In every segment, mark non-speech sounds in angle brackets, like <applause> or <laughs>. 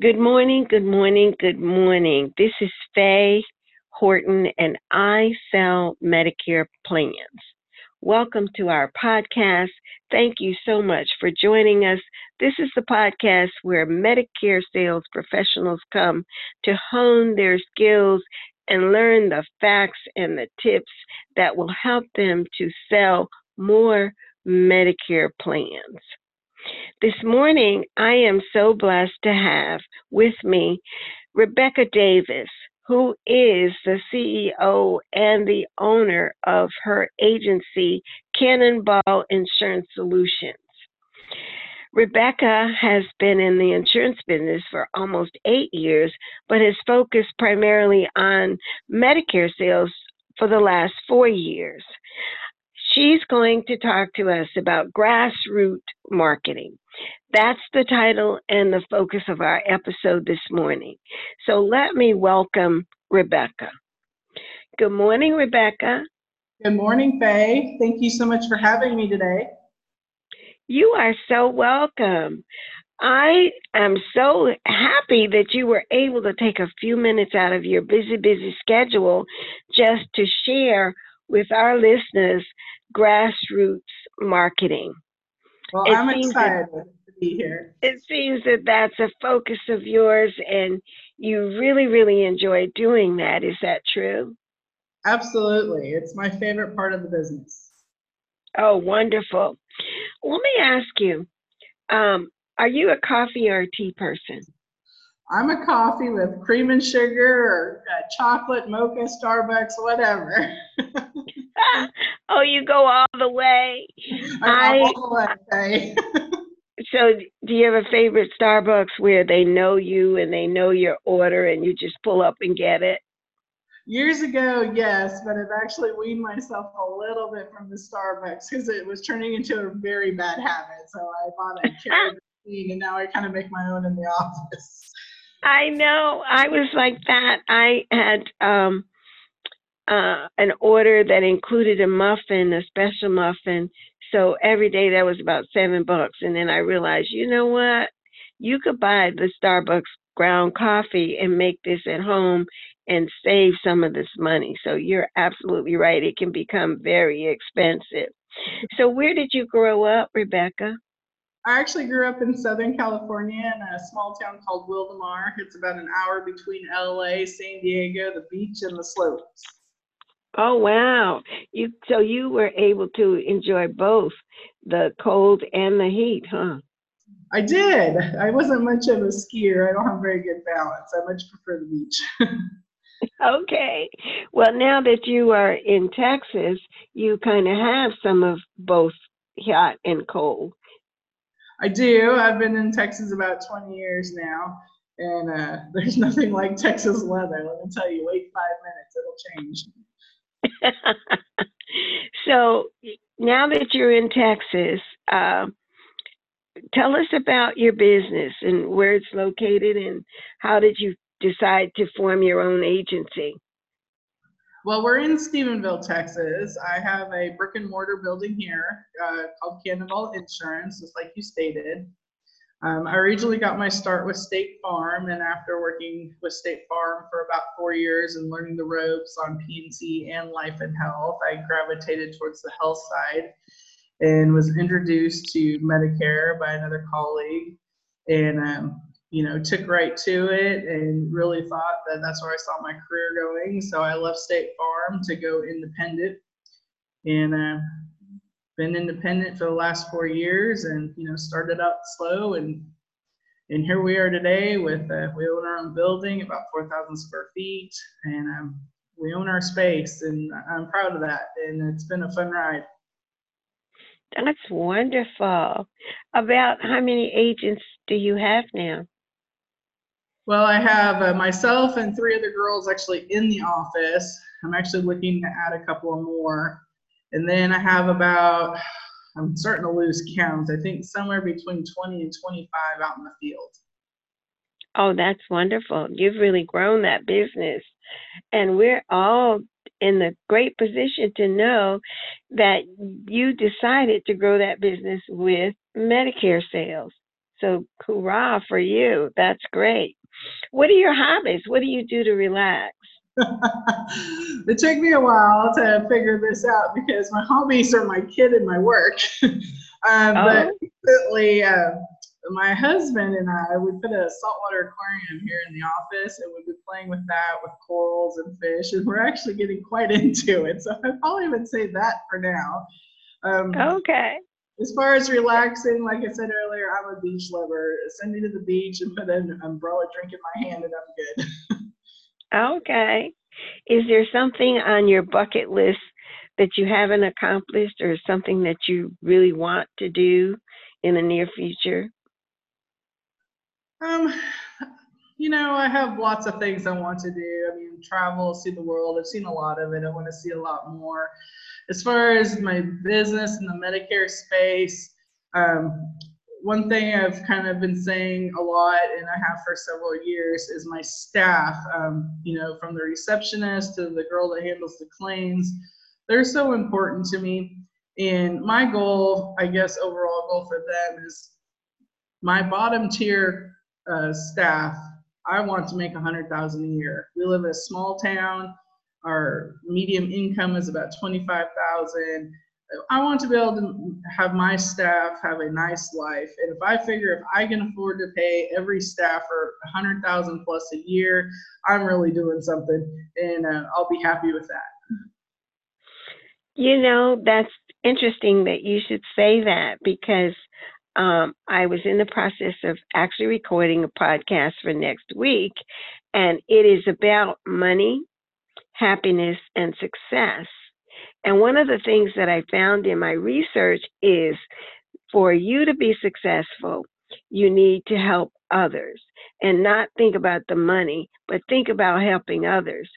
Good morning, good morning, good morning. This is Faye Horton, and I sell Medicare plans. Welcome to our podcast. Thank you so much for joining us. This is the podcast where Medicare sales professionals come to hone their skills and learn the facts and the tips that will help them to sell more Medicare plans. This morning, I am so blessed to have with me Rebecca Davis, who is the CEO and the owner of her agency, Cannonball Insurance Solutions. Rebecca has been in the insurance business for almost eight years, but has focused primarily on Medicare sales for the last four years. She's going to talk to us about grassroots marketing. That's the title and the focus of our episode this morning. So let me welcome Rebecca. Good morning, Rebecca. Good morning, Faye. Thank you so much for having me today. You are so welcome. I am so happy that you were able to take a few minutes out of your busy, busy schedule just to share with our listeners grassroots marketing. Well, it I'm excited that, to be here. It seems that that's a focus of yours, and you really, really enjoy doing that. Is that true? Absolutely. It's my favorite part of the business. Oh, wonderful. Let me ask you um, are you a coffee or a tea person? I'm a coffee with cream and sugar or uh, chocolate, mocha, Starbucks, whatever. <laughs> oh, you go all the way. I, all the way. <laughs> so, do you have a favorite Starbucks where they know you and they know your order and you just pull up and get it? Years ago, yes, but I've actually weaned myself a little bit from the Starbucks because it was turning into a very bad habit. So I bought a <laughs> Keurig and now I kind of make my own in the office. I know. I was like that. I had um uh, an order that included a muffin, a special muffin. So every day that was about seven bucks. And then I realized, you know what? You could buy the Starbucks ground coffee and make this at home and save some of this money. So you're absolutely right. It can become very expensive. So where did you grow up, Rebecca? I actually grew up in Southern California in a small town called Wildomar. It's about an hour between LA, San Diego, the beach, and the slopes. Oh wow! You so you were able to enjoy both the cold and the heat, huh? I did. I wasn't much of a skier. I don't have very good balance. I much prefer the beach. <laughs> okay. Well, now that you are in Texas, you kind of have some of both hot and cold. I do. I've been in Texas about 20 years now, and uh, <laughs> there's nothing like Texas weather. Let me tell you, wait five minutes, it'll change. <laughs> so now that you're in Texas, uh, tell us about your business and where it's located and how did you decide to form your own agency? Well, we're in Stephenville, Texas. I have a brick and mortar building here uh, called Cannonball Insurance, just like you stated. Um, I originally got my start with State Farm, and after working with State Farm for about four years and learning the ropes on P&C and life and health, I gravitated towards the health side and was introduced to Medicare by another colleague, and um, you know took right to it and really thought that that's where I saw my career going. So I left State Farm to go independent, and uh, been independent for the last four years and you know started out slow and and here we are today with uh, we own our own building about 4000 square feet and um, we own our space and i'm proud of that and it's been a fun ride. That's wonderful. About how many agents do you have now well i have uh, myself and three other girls actually in the office i'm actually looking to add a couple of more and then I have about, I'm starting to lose count, I think somewhere between 20 and 25 out in the field. Oh, that's wonderful. You've really grown that business. And we're all in the great position to know that you decided to grow that business with Medicare sales. So, hurrah for you. That's great. What are your hobbies? What do you do to relax? <laughs> it took me a while to figure this out because my hobbies are my kid and my work. <laughs> um, oh. But recently, uh, my husband and I, we put a saltwater aquarium here in the office and we've been playing with that with corals and fish, and we're actually getting quite <laughs> into it. So I probably would say that for now. Um, okay. As far as relaxing, like I said earlier, I'm a beach lover. Send me to the beach and put an umbrella drink in my hand, and I'm good. okay. Is there something on your bucket list that you haven't accomplished, or something that you really want to do in the near future? Um, you know, I have lots of things I want to do. I mean, travel, see the world. I've seen a lot of it. I want to see a lot more. As far as my business in the Medicare space, um, one thing I've kind of been saying a lot, and I have for several years, is my staff. Um, you know, from the receptionist to the girl that handles the claims, they're so important to me. And my goal, I guess, overall goal for them is my bottom tier uh, staff, I want to make a hundred thousand a year. We live in a small town. Our medium income is about twenty-five thousand. I want to be able to have my staff have a nice life. And if I figure if I can afford to pay every staffer hundred thousand plus a year, I'm really doing something, and uh, I'll be happy with that. You know, that's interesting that you should say that because um, I was in the process of actually recording a podcast for next week, and it is about money, happiness, and success. And one of the things that I found in my research is for you to be successful, you need to help others and not think about the money, but think about helping others.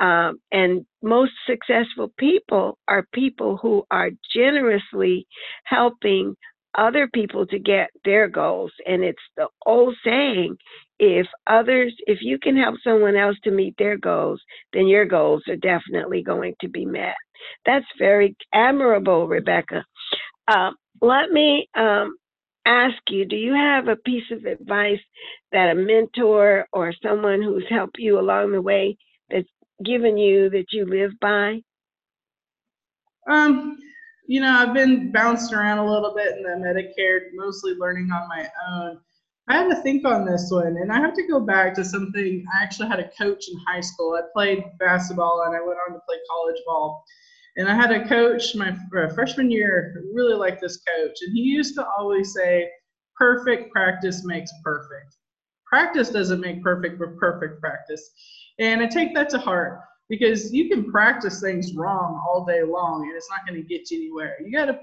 Um, and most successful people are people who are generously helping other people to get their goals. And it's the old saying if others, if you can help someone else to meet their goals, then your goals are definitely going to be met. That's very admirable, Rebecca. Uh, let me um, ask you do you have a piece of advice that a mentor or someone who's helped you along the way that's given you that you live by? Um, you know, I've been bounced around a little bit in the Medicare, mostly learning on my own. I had to think on this one, and I have to go back to something. I actually had a coach in high school. I played basketball and I went on to play college ball. And I had a coach my uh, freshman year, really liked this coach, and he used to always say, Perfect practice makes perfect. Practice doesn't make perfect, but perfect practice. And I take that to heart because you can practice things wrong all day long and it's not going to get you anywhere. You got to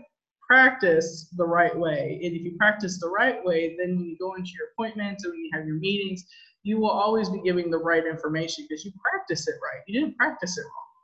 practice the right way. And if you practice the right way, then when you go into your appointments and when you have your meetings, you will always be giving the right information because you practice it right. You didn't practice it wrong.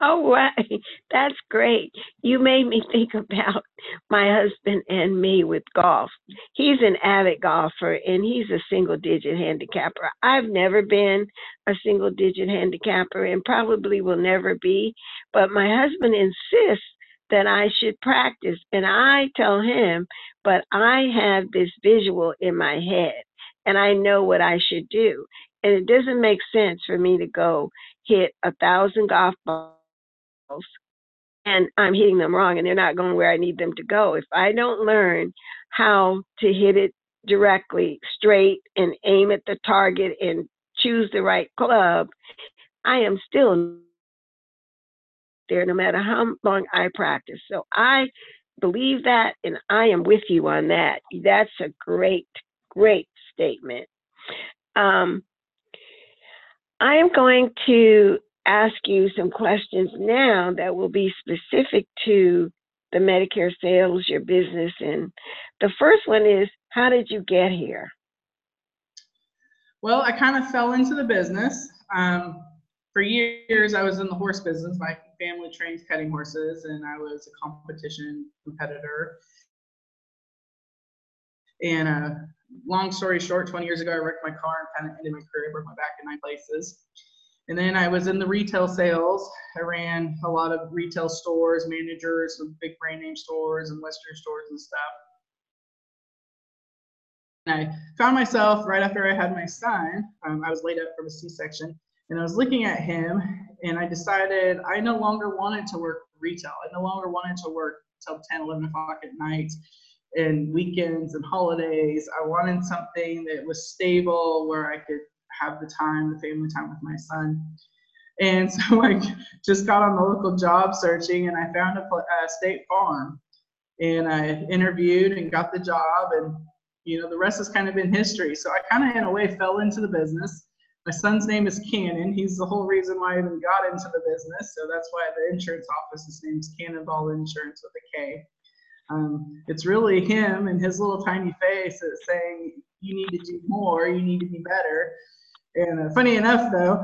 Oh, right. <laughs> That's great. You made me think about my husband and me with golf. He's an avid golfer and he's a single digit handicapper. I've never been a single digit handicapper and probably will never be, but my husband insists that I should practice. And I tell him, but I have this visual in my head and I know what I should do. And it doesn't make sense for me to go hit a thousand golf balls and I'm hitting them wrong and they're not going where I need them to go. If I don't learn how to hit it directly, straight, and aim at the target and choose the right club, I am still there no matter how long I practice. So I believe that and I am with you on that. That's a great, great statement. Um, I am going to ask you some questions now that will be specific to the Medicare sales, your business. And the first one is how did you get here? Well, I kind of fell into the business. Um, for years, I was in the horse business. My family trains cutting horses, and I was a competition competitor. And uh, long story short, 20 years ago, I wrecked my car and kind of ended my career, broke my back in nine places. And then I was in the retail sales. I ran a lot of retail stores, managers of big brand name stores and Western stores and stuff. I found myself right after I had my son, um, I was laid up from a C section, and I was looking at him, and I decided I no longer wanted to work retail. I no longer wanted to work till 10, 11 o'clock at night and weekends and holidays. I wanted something that was stable where I could have the time, the family time with my son. And <laughs> so I just got on the local job searching and I found a, a state farm and I interviewed and got the job and you know the rest has kind of been history. So I kind of in a way fell into the business. My son's name is Cannon. He's the whole reason why I even got into the business. So that's why the insurance office's name is Cannonball Insurance with a K. Um, it's really him and his little tiny face that's saying, you need to do more, you need to be better. And uh, funny enough, though,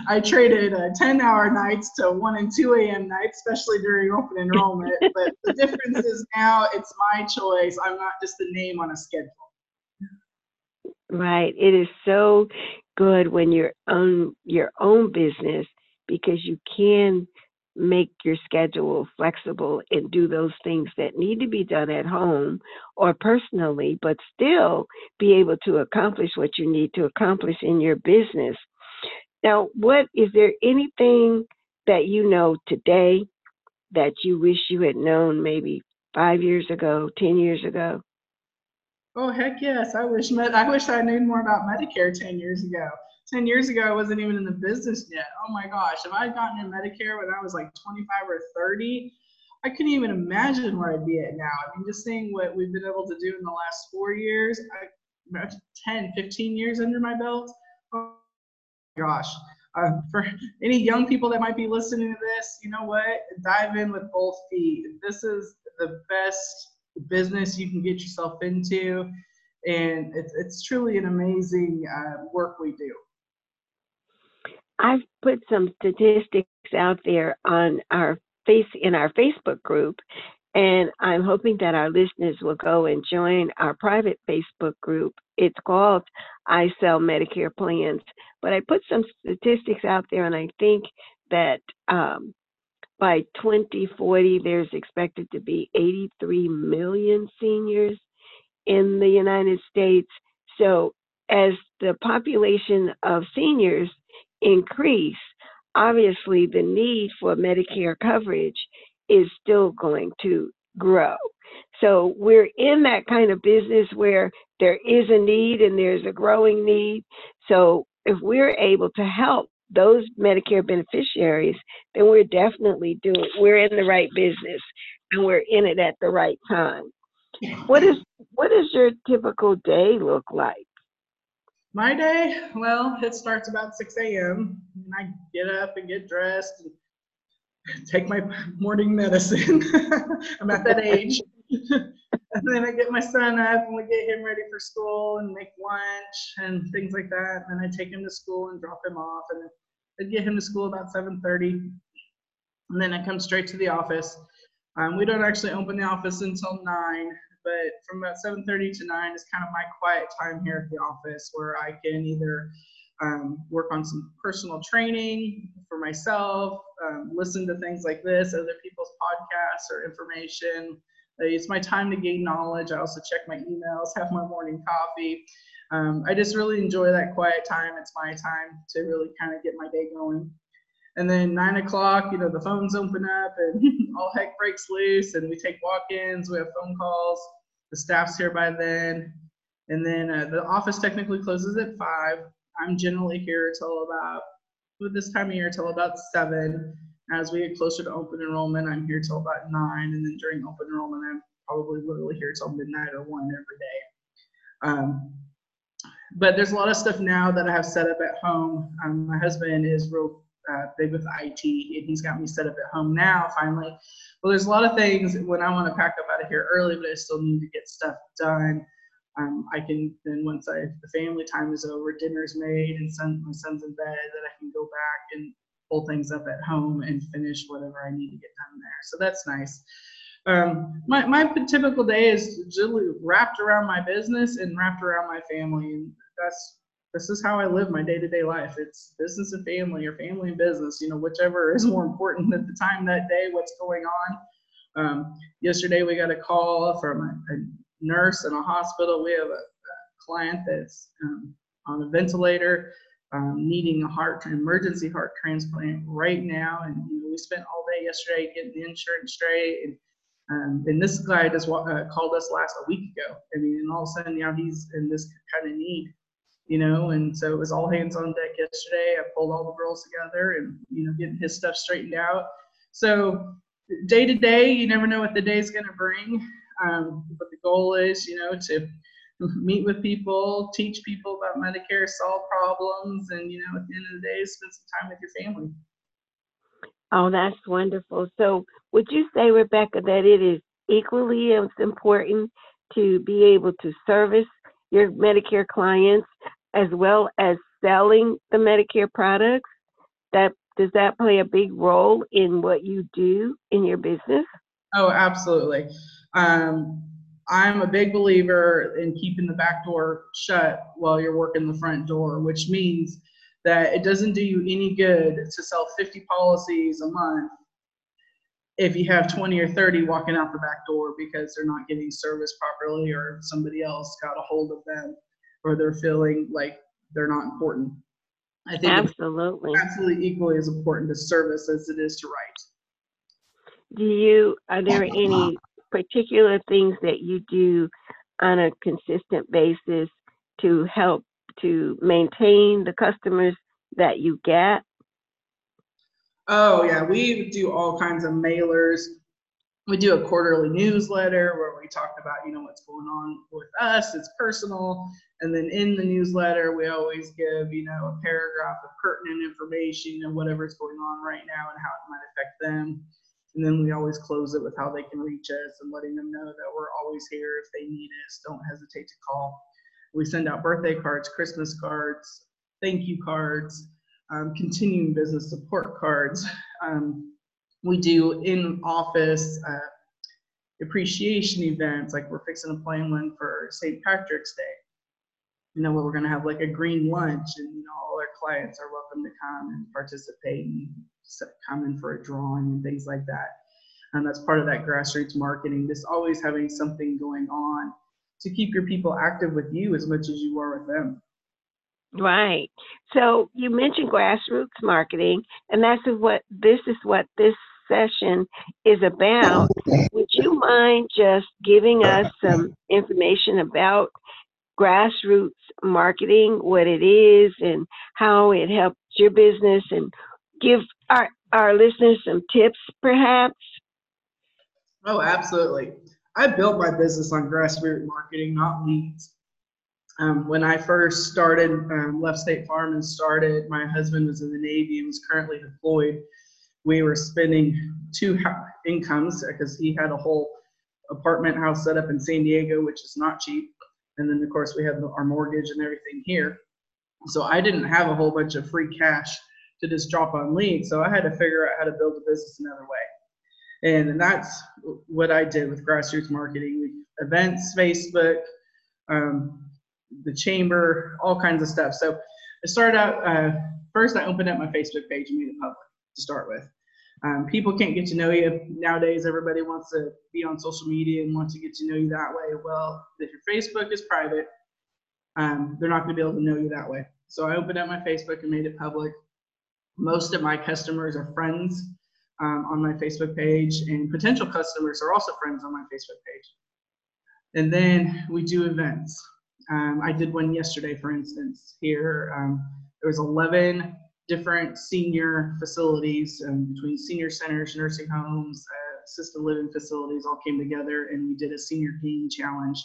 <laughs> I traded uh, 10 hour nights to 1 and 2 a.m. nights, especially during open enrollment. <laughs> but the difference is now it's my choice. I'm not just a name on a schedule. Right. It is so good when you're on your own business because you can make your schedule flexible and do those things that need to be done at home or personally, but still be able to accomplish what you need to accomplish in your business. Now, what is there anything that you know today that you wish you had known maybe five years ago, 10 years ago? Oh, heck yes. I wish, I wish I knew more about Medicare 10 years ago. 10 years ago, I wasn't even in the business yet. Oh my gosh, if I had gotten in Medicare when I was like 25 or 30, I couldn't even imagine where I'd be at now. I mean, just seeing what we've been able to do in the last four years, I, 10, 15 years under my belt. Oh my gosh. Uh, for any young people that might be listening to this, you know what? Dive in with both feet. This is the best business you can get yourself into. And it's, it's truly an amazing uh, work we do. I've put some statistics out there on our face in our Facebook group, and I'm hoping that our listeners will go and join our private Facebook group. It's called I Sell Medicare Plans. But I put some statistics out there, and I think that um, by 2040, there's expected to be 83 million seniors in the United States. So, as the population of seniors increase, obviously the need for Medicare coverage is still going to grow. So we're in that kind of business where there is a need and there's a growing need. So if we're able to help those Medicare beneficiaries, then we're definitely doing we're in the right business and we're in it at the right time. <laughs> What is what does your typical day look like? My day, well, it starts about 6 a.m. and I get up and get dressed and take my morning medicine. <laughs> I'm at that age. <laughs> and then I get my son up and we get him ready for school and make lunch and things like that. And then I take him to school and drop him off and I get him to school about 7:30. And then I come straight to the office. Um, we don't actually open the office until nine, but from about 7.30 to 9 is kind of my quiet time here at the office where I can either um, work on some personal training for myself, um, listen to things like this, other people's podcasts or information. It's my time to gain knowledge. I also check my emails, have my morning coffee. Um, I just really enjoy that quiet time. It's my time to really kind of get my day going. And then nine o'clock, you know, the phones open up and <laughs> all heck breaks loose, and we take walk-ins. We have phone calls. The staff's here by then, and then uh, the office technically closes at five. I'm generally here till about with this time of year till about seven. As we get closer to open enrollment, I'm here till about nine, and then during open enrollment, I'm probably literally here till midnight or one every day. Um, but there's a lot of stuff now that I have set up at home. Um, my husband is real uh, big with IT, and he's got me set up at home now finally. Well, there's a lot of things when I want to pack up out of here early, but I still need to get stuff done. Um, I can then once I the family time is over, dinner's made, and son, my son's in bed, that I can go back and pull things up at home and finish whatever I need to get done there. So that's nice. Um, my, my typical day is generally wrapped around my business and wrapped around my family, and that's this is how I live my day-to-day life. It's business and family or family and business, you know, whichever is more important at the time that day, what's going on. Um, yesterday we got a call from a, a, nurse in a hospital. We have a, client that's um, on a ventilator, um, needing a heart emergency heart transplant right now, and you know, we spent all day yesterday getting the insurance straight. And, um, and this guy just uh, called us last a week ago. I mean, and all of a sudden, know, he's in this kind of need, you know, and so it was all hands on deck yesterday. I pulled all the girls together and, you know, getting his stuff straightened out. So day to day, you never know what the day is going to bring. Um, but the goal is, you know, to meet with people, teach people about Medicare, solve problems, and, you know, at the end of the day, spend some time with your family. Oh, that's wonderful. So, would you say, Rebecca, that it is equally as important to be able to service your Medicare clients as well as selling the Medicare products? That does that play a big role in what you do in your business? Oh, absolutely. Um, I'm a big believer in keeping the back door shut while you're working the front door, which means that it doesn't do you any good to sell 50 policies a month if you have 20 or 30 walking out the back door because they're not getting service properly or somebody else got a hold of them or they're feeling like they're not important. I think absolutely absolutely equally as important to service as it is to write. Do you are there any particular things that you do on a consistent basis to help to maintain the customers that you get? Oh yeah, we do all kinds of mailers. We do a quarterly newsletter where we talk about you know what's going on with us. It's personal, and then in the newsletter we always give you know a paragraph of pertinent information and whatever's going on right now and how it might affect them. And then we always close it with how they can reach us and letting them know that we're always here if they need us. Don't hesitate to call. We send out birthday cards, Christmas cards, thank you cards, um, continuing business support cards. <laughs> Um, we do in office uh, appreciation events, like we're fixing to plan one for St. Patrick's Day. You know, where we're going to have like a green lunch, and you know, all our clients are welcome to come and participate and come in for a drawing and things like that. And that's part of that grassroots marketing. Just always having something going on to keep your people active with you as much as you are with them. Right. So you mentioned grassroots marketing, and that's what this is what this session is about. Would you mind just giving us some information about grassroots marketing, what it is, and how it helps your business, and give our our listeners some tips, perhaps? Oh, absolutely. I built my business on grassroots marketing, not leads. Um, when I first started, um, left State Farm and started, my husband was in the Navy and was currently deployed. We were spending two incomes because he had a whole apartment house set up in San Diego, which is not cheap. And then, of course, we have our mortgage and everything here. So I didn't have a whole bunch of free cash to just drop on leads. So I had to figure out how to build a business another way. And that's what I did with grassroots marketing, events, Facebook, um, the chamber, all kinds of stuff. So I started out, uh, first I opened up my Facebook page and made it public to start with. Um, people can't get to know you nowadays. Everybody wants to be on social media and wants to get to know you that way. Well, if your Facebook is private, um, they're not going to be able to know you that way. So I opened up my Facebook and made it public. Most of my customers are friends um, on my Facebook page, and potential customers are also friends on my Facebook page. And then we do events. Um, I did one yesterday, for instance. Here, um, there was 11 different senior facilities um, between senior centers, nursing homes, uh, assisted living facilities all came together, and we did a senior game challenge,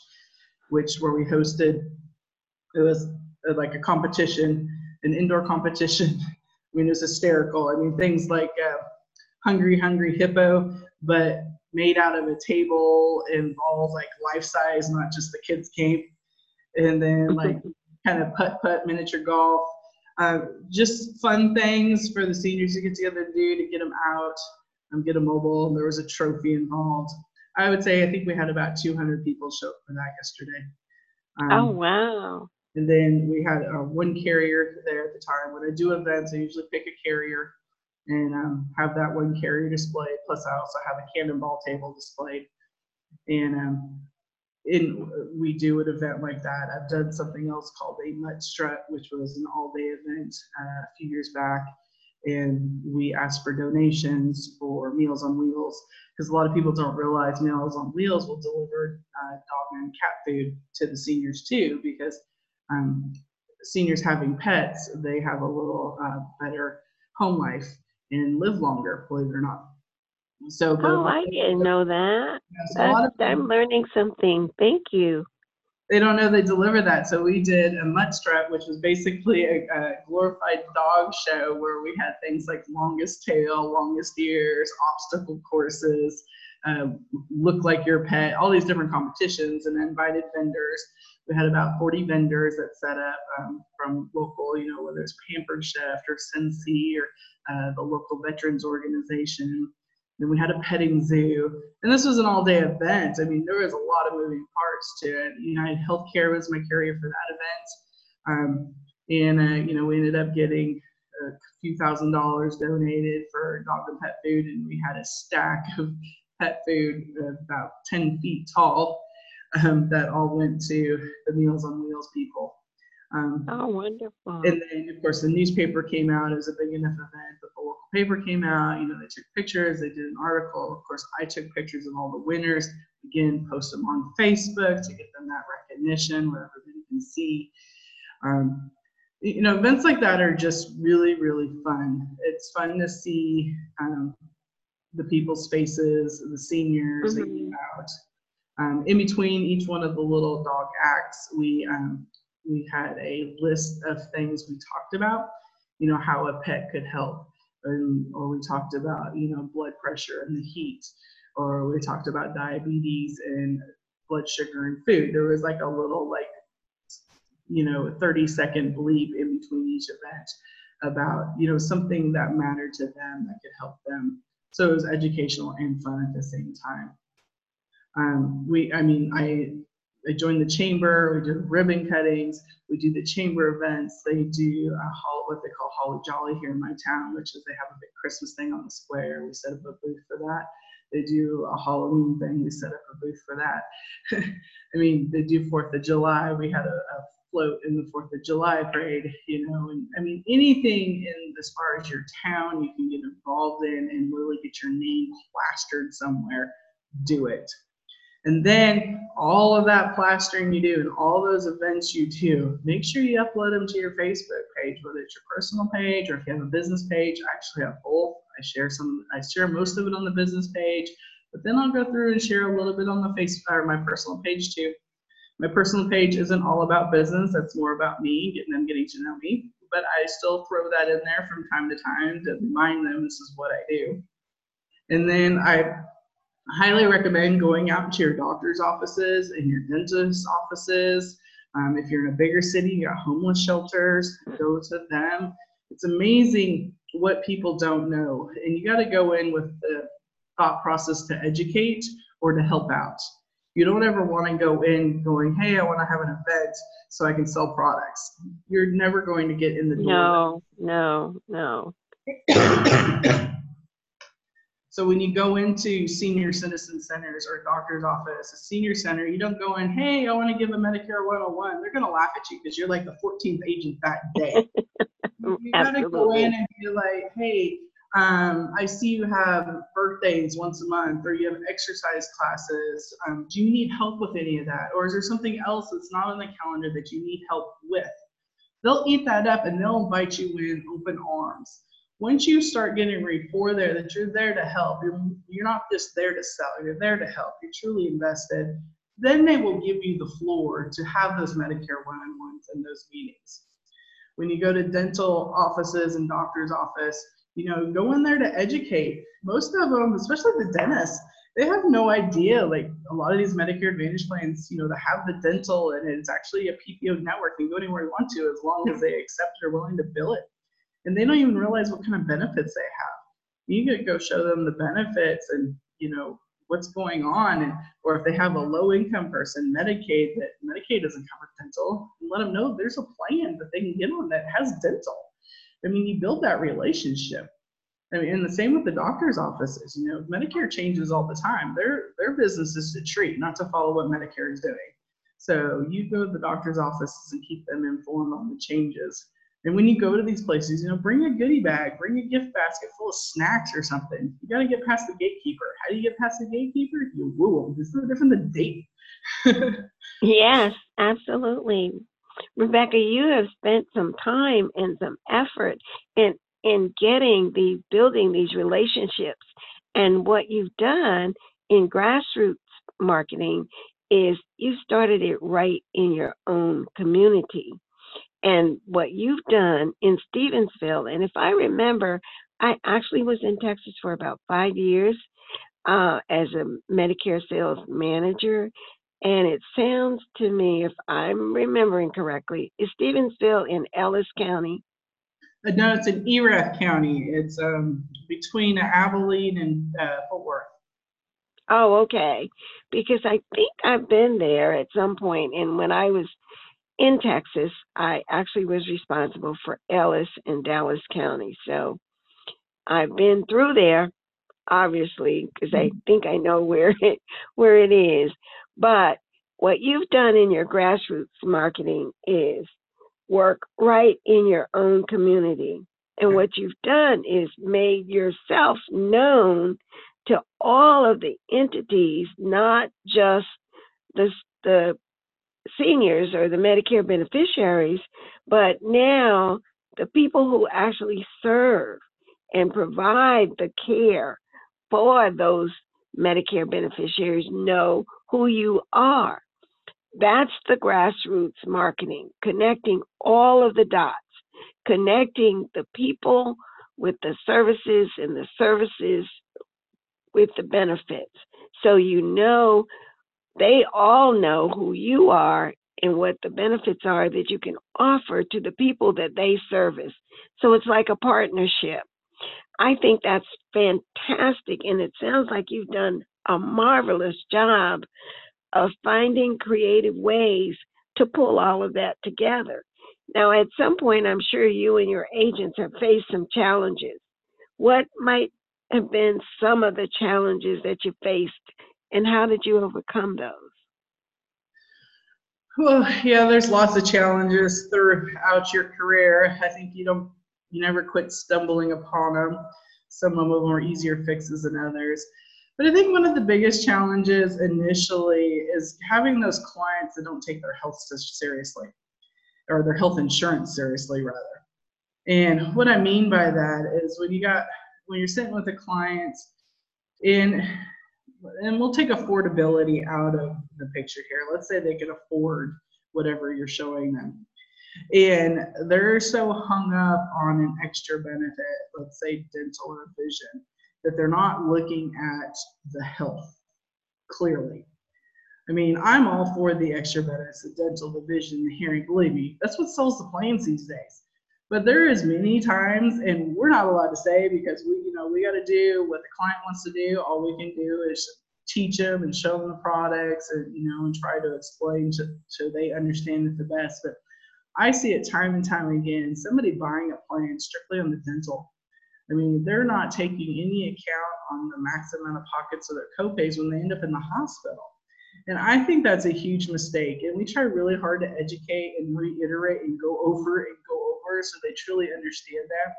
which where we hosted. It was uh, like a competition, an indoor <laughs> competition. I mean, it was hysterical. I mean, things like uh, Hungry Hungry Hippo, but made out of a table and balls like life size, not just the kids' game. And then like <laughs> kind of putt putt miniature golf. Uh, just fun things for the seniors to get together to do to get them out and get a mobile. There was a trophy involved. I would say I think we had about 200 people show up for that yesterday. Um, oh wow! And then we had uh, one carrier there at the time. When I do events, I usually pick a carrier and um, have that one carrier displayed. Plus, I also have a cannonball table displayed. And um, in we do an event like that. I've done something else called a Mutt Strut, which was an all-day event uh, a few years back, and we asked for donations for Meals on Wheels because a lot of people don't realize Meals on Wheels will deliver uh, dog and cat food to the seniors too, because um, seniors having pets, they have a little uh, better home life and live longer, believe it or not. So, oh, I didn't know that. So I'm learning something. Thank you. They don't know they deliver that. So we did a mutt strut, which was basically a, a glorified dog show where we had things like longest tail, longest ears, obstacle courses, uh, look like your pet, all these different competitions, and invited vendors. We had about 40 vendors that set up um, from local, you know, whether it's Pampered Chef or Scentsy or uh, the local veterans organization. Then we had a petting zoo, and this was an all-day event. I mean, there was a lot of moving parts to it. United Healthcare was my carrier for that event, um, and uh, you know, we ended up getting a few thousand dollars donated for dog and pet food, and we had a stack <laughs> of pet food about 10 feet tall um, that all went to the Meals on Wheels people. Um, oh, wonderful. And then, of course, the newspaper came out. It was a big enough event that the paper came out. You know, they took pictures, they did an article. Of course, I took pictures of all the winners. Again, post them on Facebook to get them that recognition where everybody can see. Um, you know, events like that are just really, really fun. It's fun to see um, the people's faces, the seniors mm-hmm. out. Um, in between each one of the little dog acts, we um, we had a list of things we talked about, you know, how a pet could help. And, or we talked about, you know, blood pressure and the heat, or we talked about diabetes and blood sugar and food. There was like a little, like, you know, 30 second bleep in between each event about, you know, something that mattered to them that could help them. So it was educational and fun at the same time. Um, we, I mean, I I join the chamber. We do ribbon cuttings. We do the chamber events. They do uh, a hol- what they call Holly Jolly here in my town, which is they have a big Christmas thing on the square. We set up a booth for that. They do a Halloween thing. We set up a booth for that. <laughs> I mean, they do Fourth of July. We had a, a float in the Fourth of July parade. You know, and I mean anything in as far as your town you can get involved in and really get your name plastered somewhere. Do it and then all of that plastering you do and all those events you do, make sure you upload them to your Facebook page, whether it's your personal page or if you have a business page. I actually have both. I share some, I share most of it on the business page, but then I'll go through and share a little bit on the face or my personal page too. My personal page isn't all about business. That's more about me, getting them getting to know me. But I still throw that in there from time to time to remind them this is what I do. And then I I highly recommend going out to your doctor's offices and your dentist's offices. Um, if you're in a bigger city, you got homeless shelters, go to them. It's amazing what people don't know. And you got to go in with the thought process to educate or to help out. You don't ever want to go in going, hey, I want to have an event so I can sell products. You're never going to get in the door. No, no, no. So when you go into senior citizen centers or doctor's office, a senior center, you don't go in, hey, I want to give a Medicare 101. They're going to laugh at you because you're like the 14th agent that day. <laughs> you got to go in and be like, hey, um, I see you have birthdays once a month or you have exercise classes. Um, do you need help with any of that? Or is there something else that's not on the calendar that you need help with? They'll eat that up and they'll invite you in open arms once you start getting rapport there that you're there to help you're, you're not just there to sell you're there to help you're truly invested then they will give you the floor to have those medicare one-on-ones and those meetings. When you go to dental offices and doctor's office you know go in there to educate. Most of them especially the dentists they have no idea like a lot of these medicare advantage plans you know to have the dental and it's actually a ppo network can go anywhere you want to as long as they accept it or willing to bill it and they don't even realize what kind of benefits they have. You could go show them the benefits and you know what's going on, and or if they have a low income person, Medicaid that Medicaid doesn't cover dental, and let them know there's a plan that they can get on that has dental. I mean, you build that relationship. I mean, and the same with the doctor's offices. You know, Medicare changes all the time. Their their business is to treat, not to follow what Medicare is doing. So you go to the doctor's offices and keep them informed on the changes. And when you go to these places, you know, bring a goodie bag, bring a gift basket full of snacks or something. You got to get past the gatekeeper. How do you get past the gatekeeper? You woo them. It's no different than date. <laughs> yes, absolutely. Rebecca, you have spent some time and some effort in in getting the building these relationships. And what you've done in grassroots marketing is you started it right in your own community and what you've done in Stevensville. And if I remember, I actually was in Texas for about five years uh, as a Medicare sales manager. And it sounds to me, if I'm remembering correctly, is Stevensville in Ellis County? Uh, no, it's in Erath County. It's um, between Abilene and uh, Fort Worth. Oh, okay. Because I think I've been there at some point, and when I was in Texas, I actually was responsible for Ellis and Dallas County. So I've been through there, obviously, because I mm-hmm. think I know where <laughs> it where it is. But what you've done in your grassroots marketing is work right in your own community. And what you've done is made yourself known to all of the entities, not just the, the seniors or the Medicare beneficiaries, but now the people who actually serve and provide the care for those Medicare beneficiaries know who you are. That's the grassroots marketing, connecting all of the dots, connecting the people with the services and the services with the benefits. So you know they all know who you are and what the benefits are that you can offer to the people that they service. So it's like a partnership. I think that's fantastic. And it sounds like you've done a marvelous job of finding creative ways to pull all of that together. Now, at some point, I'm sure you and your agents have faced some challenges. What might have been some of the challenges that you faced and how did you overcome those? Well, yeah, there's lots of challenges throughout your career. I think you don't, you never quit stumbling upon them. Some of them are easier fixes than others. But I think one of the biggest challenges initially is having those clients that don't take their health seriously, or their health insurance seriously, rather. And what I mean by that is when you got when you're sitting with a client and and we'll take affordability out of the picture here. Let's say they can afford whatever you're showing them. And they're so hung up on an extra benefit, let's say dental or vision, that they're not looking at the health clearly. I mean, I'm all for the extra benefits, the dental, the vision, the hearing. Believe me, that's what sells the plans these days. But there is many times, and we're not allowed to say because we, you know, we got to do what the client wants to do. All we can do is teach them and show them the products, and you know, and try to explain to, so they understand it the best. But I see it time and time again. Somebody buying a plan strictly on the dental. I mean, they're not taking any account on the max amount of pockets of their copays when they end up in the hospital. And I think that's a huge mistake. And we try really hard to educate and reiterate and go over and so they truly understand that.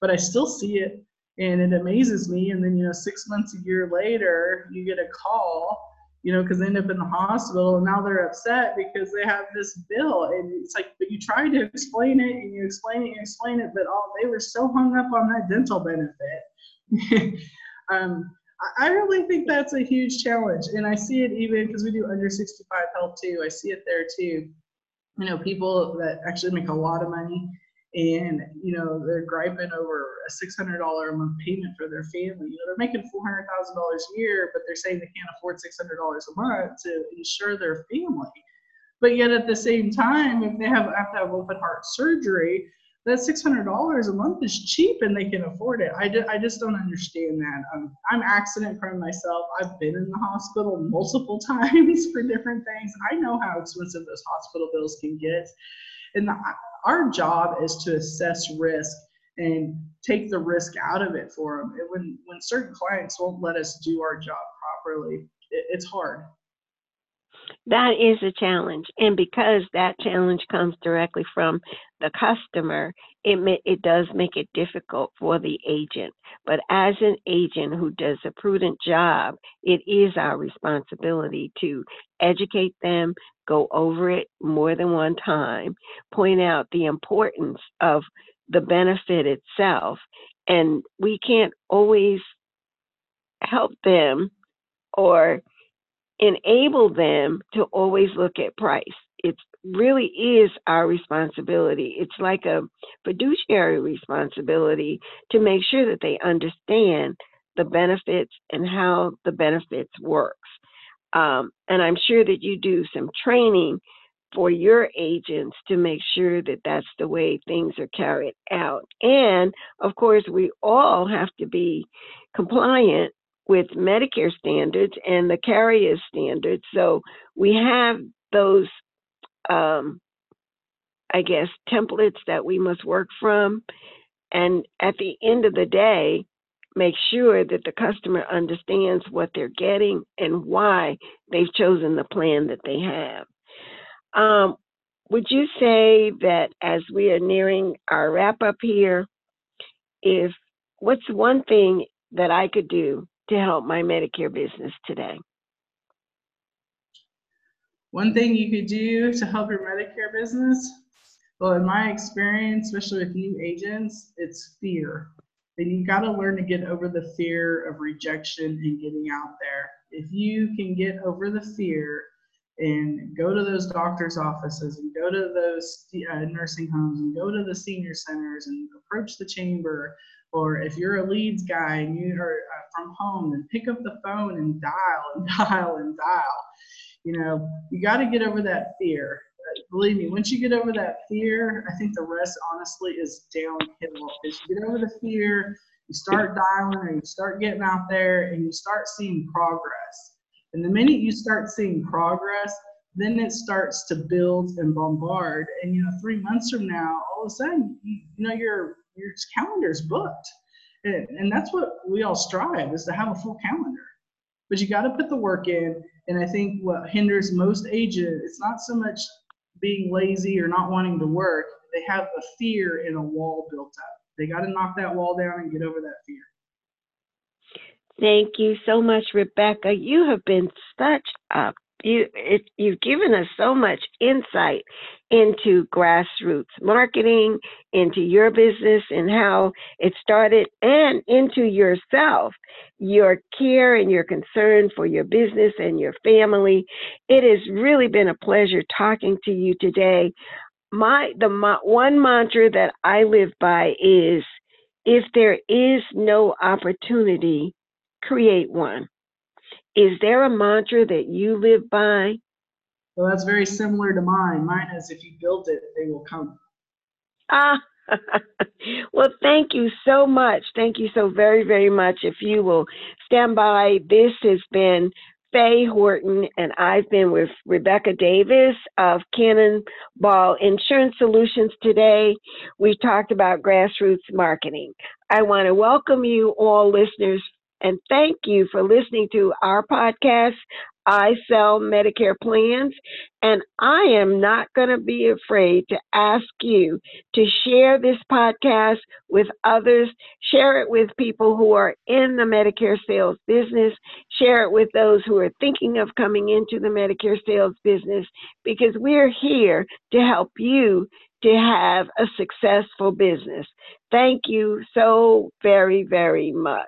But I still see it and it amazes me. And then, you know, six months, a year later, you get a call, you know, because they end up in the hospital and now they're upset because they have this bill. And it's like, but you try to explain it and you explain it and explain it, but oh, they were so hung up on that dental benefit. <laughs> um, I really think that's a huge challenge. And I see it even because we do under 65 health too. I see it there too. You know, people that actually make a lot of money and, you know, they're griping over a $600 a month payment for their family. You know, they're making $400,000 a year, but they're saying they can't afford $600 a month to insure their family. But yet at the same time, if they have, have to have open heart surgery, that $600 a month is cheap and they can afford it. I, I just don't understand that. I'm accident prone myself. I've been in the hospital multiple <laughs> times for different things. I know how expensive those hospital bills can get. And the, our job is to assess risk and take the risk out of it for them. And when when certain clients won't let us do our job properly, it, it's hard. That is a challenge, and because that challenge comes directly from the customer, it may, it does make it difficult for the agent. But as an agent who does a prudent job, it is our responsibility to educate them, go over it more than one time, point out the importance of the benefit itself. And we can't always help them or enable them to always look at price. It really is our responsibility. It's like a fiduciary responsibility to make sure that they understand the benefits and how the benefits works. Um, and I'm sure that you do some training for your agents to make sure that that's the way things are carried out. And of course, we all have to be compliant with Medicare standards and the carrier standards. So we have those, um, I guess, templates that we must work from. And at the end of the day, make sure that the customer understands what they're getting and why they've chosen the plan that they have. Um, would you say that as we are nearing our wrap up here, if what's one thing that I could do to help my Medicare business today? One thing you could do to help your Medicare business, well, in my experience, especially with new agents, it's fear. Then you got to learn to get over the fear of rejection and getting out there. If you can get over the fear and go to those doctor's offices and go to those uh, nursing homes and go to the senior centers and approach the chamber or if you're a leads guy and you are uh, from home, then pick up the phone and dial and <laughs> dial and dial. You know, you got to get over that fear. Uh, believe me, once you get over that fear, I think the rest honestly is downhill. Because you get over the fear, you start dialing and you start getting out there and you start seeing progress. And the minute you start seeing progress, then it starts to build and bombard. And you know, three months from now, all of a sudden, you, know, you know, your your calendar's booked. And, and that's what we all strive is to have a full calendar. But you got to put the work in. And I think what hinders most agents, it's not so much being lazy or not wanting to work. They have a fear in a wall built up. They got to knock that wall down and get over that fear. Thank you so much, Rebecca. You have been such a you it, you've given us so much insight into grassroots marketing, into your business and how it started, and into yourself, your care and your concern for your business and your family. It has really been a pleasure talking to you today. My the my, one mantra that I live by is if there is no opportunity, create one. Is there a mantra that you live by? Well, that's very similar to mine. Mine is if you build it, they will come. Ah, <laughs> well, thank you so much. Thank you so very, very much. If you will stand by, this has been Faye Horton, and I've been with Rebecca Davis of Cannonball Insurance Solutions today. We talked about grassroots marketing. I want to welcome you all listeners and thank you for listening to our podcast. I sell Medicare plans, and I am not going to be afraid to ask you to share this podcast with others. Share it with people who are in the Medicare sales business. Share it with those who are thinking of coming into the Medicare sales business because we're here to help you to have a successful business. Thank you so very, very much.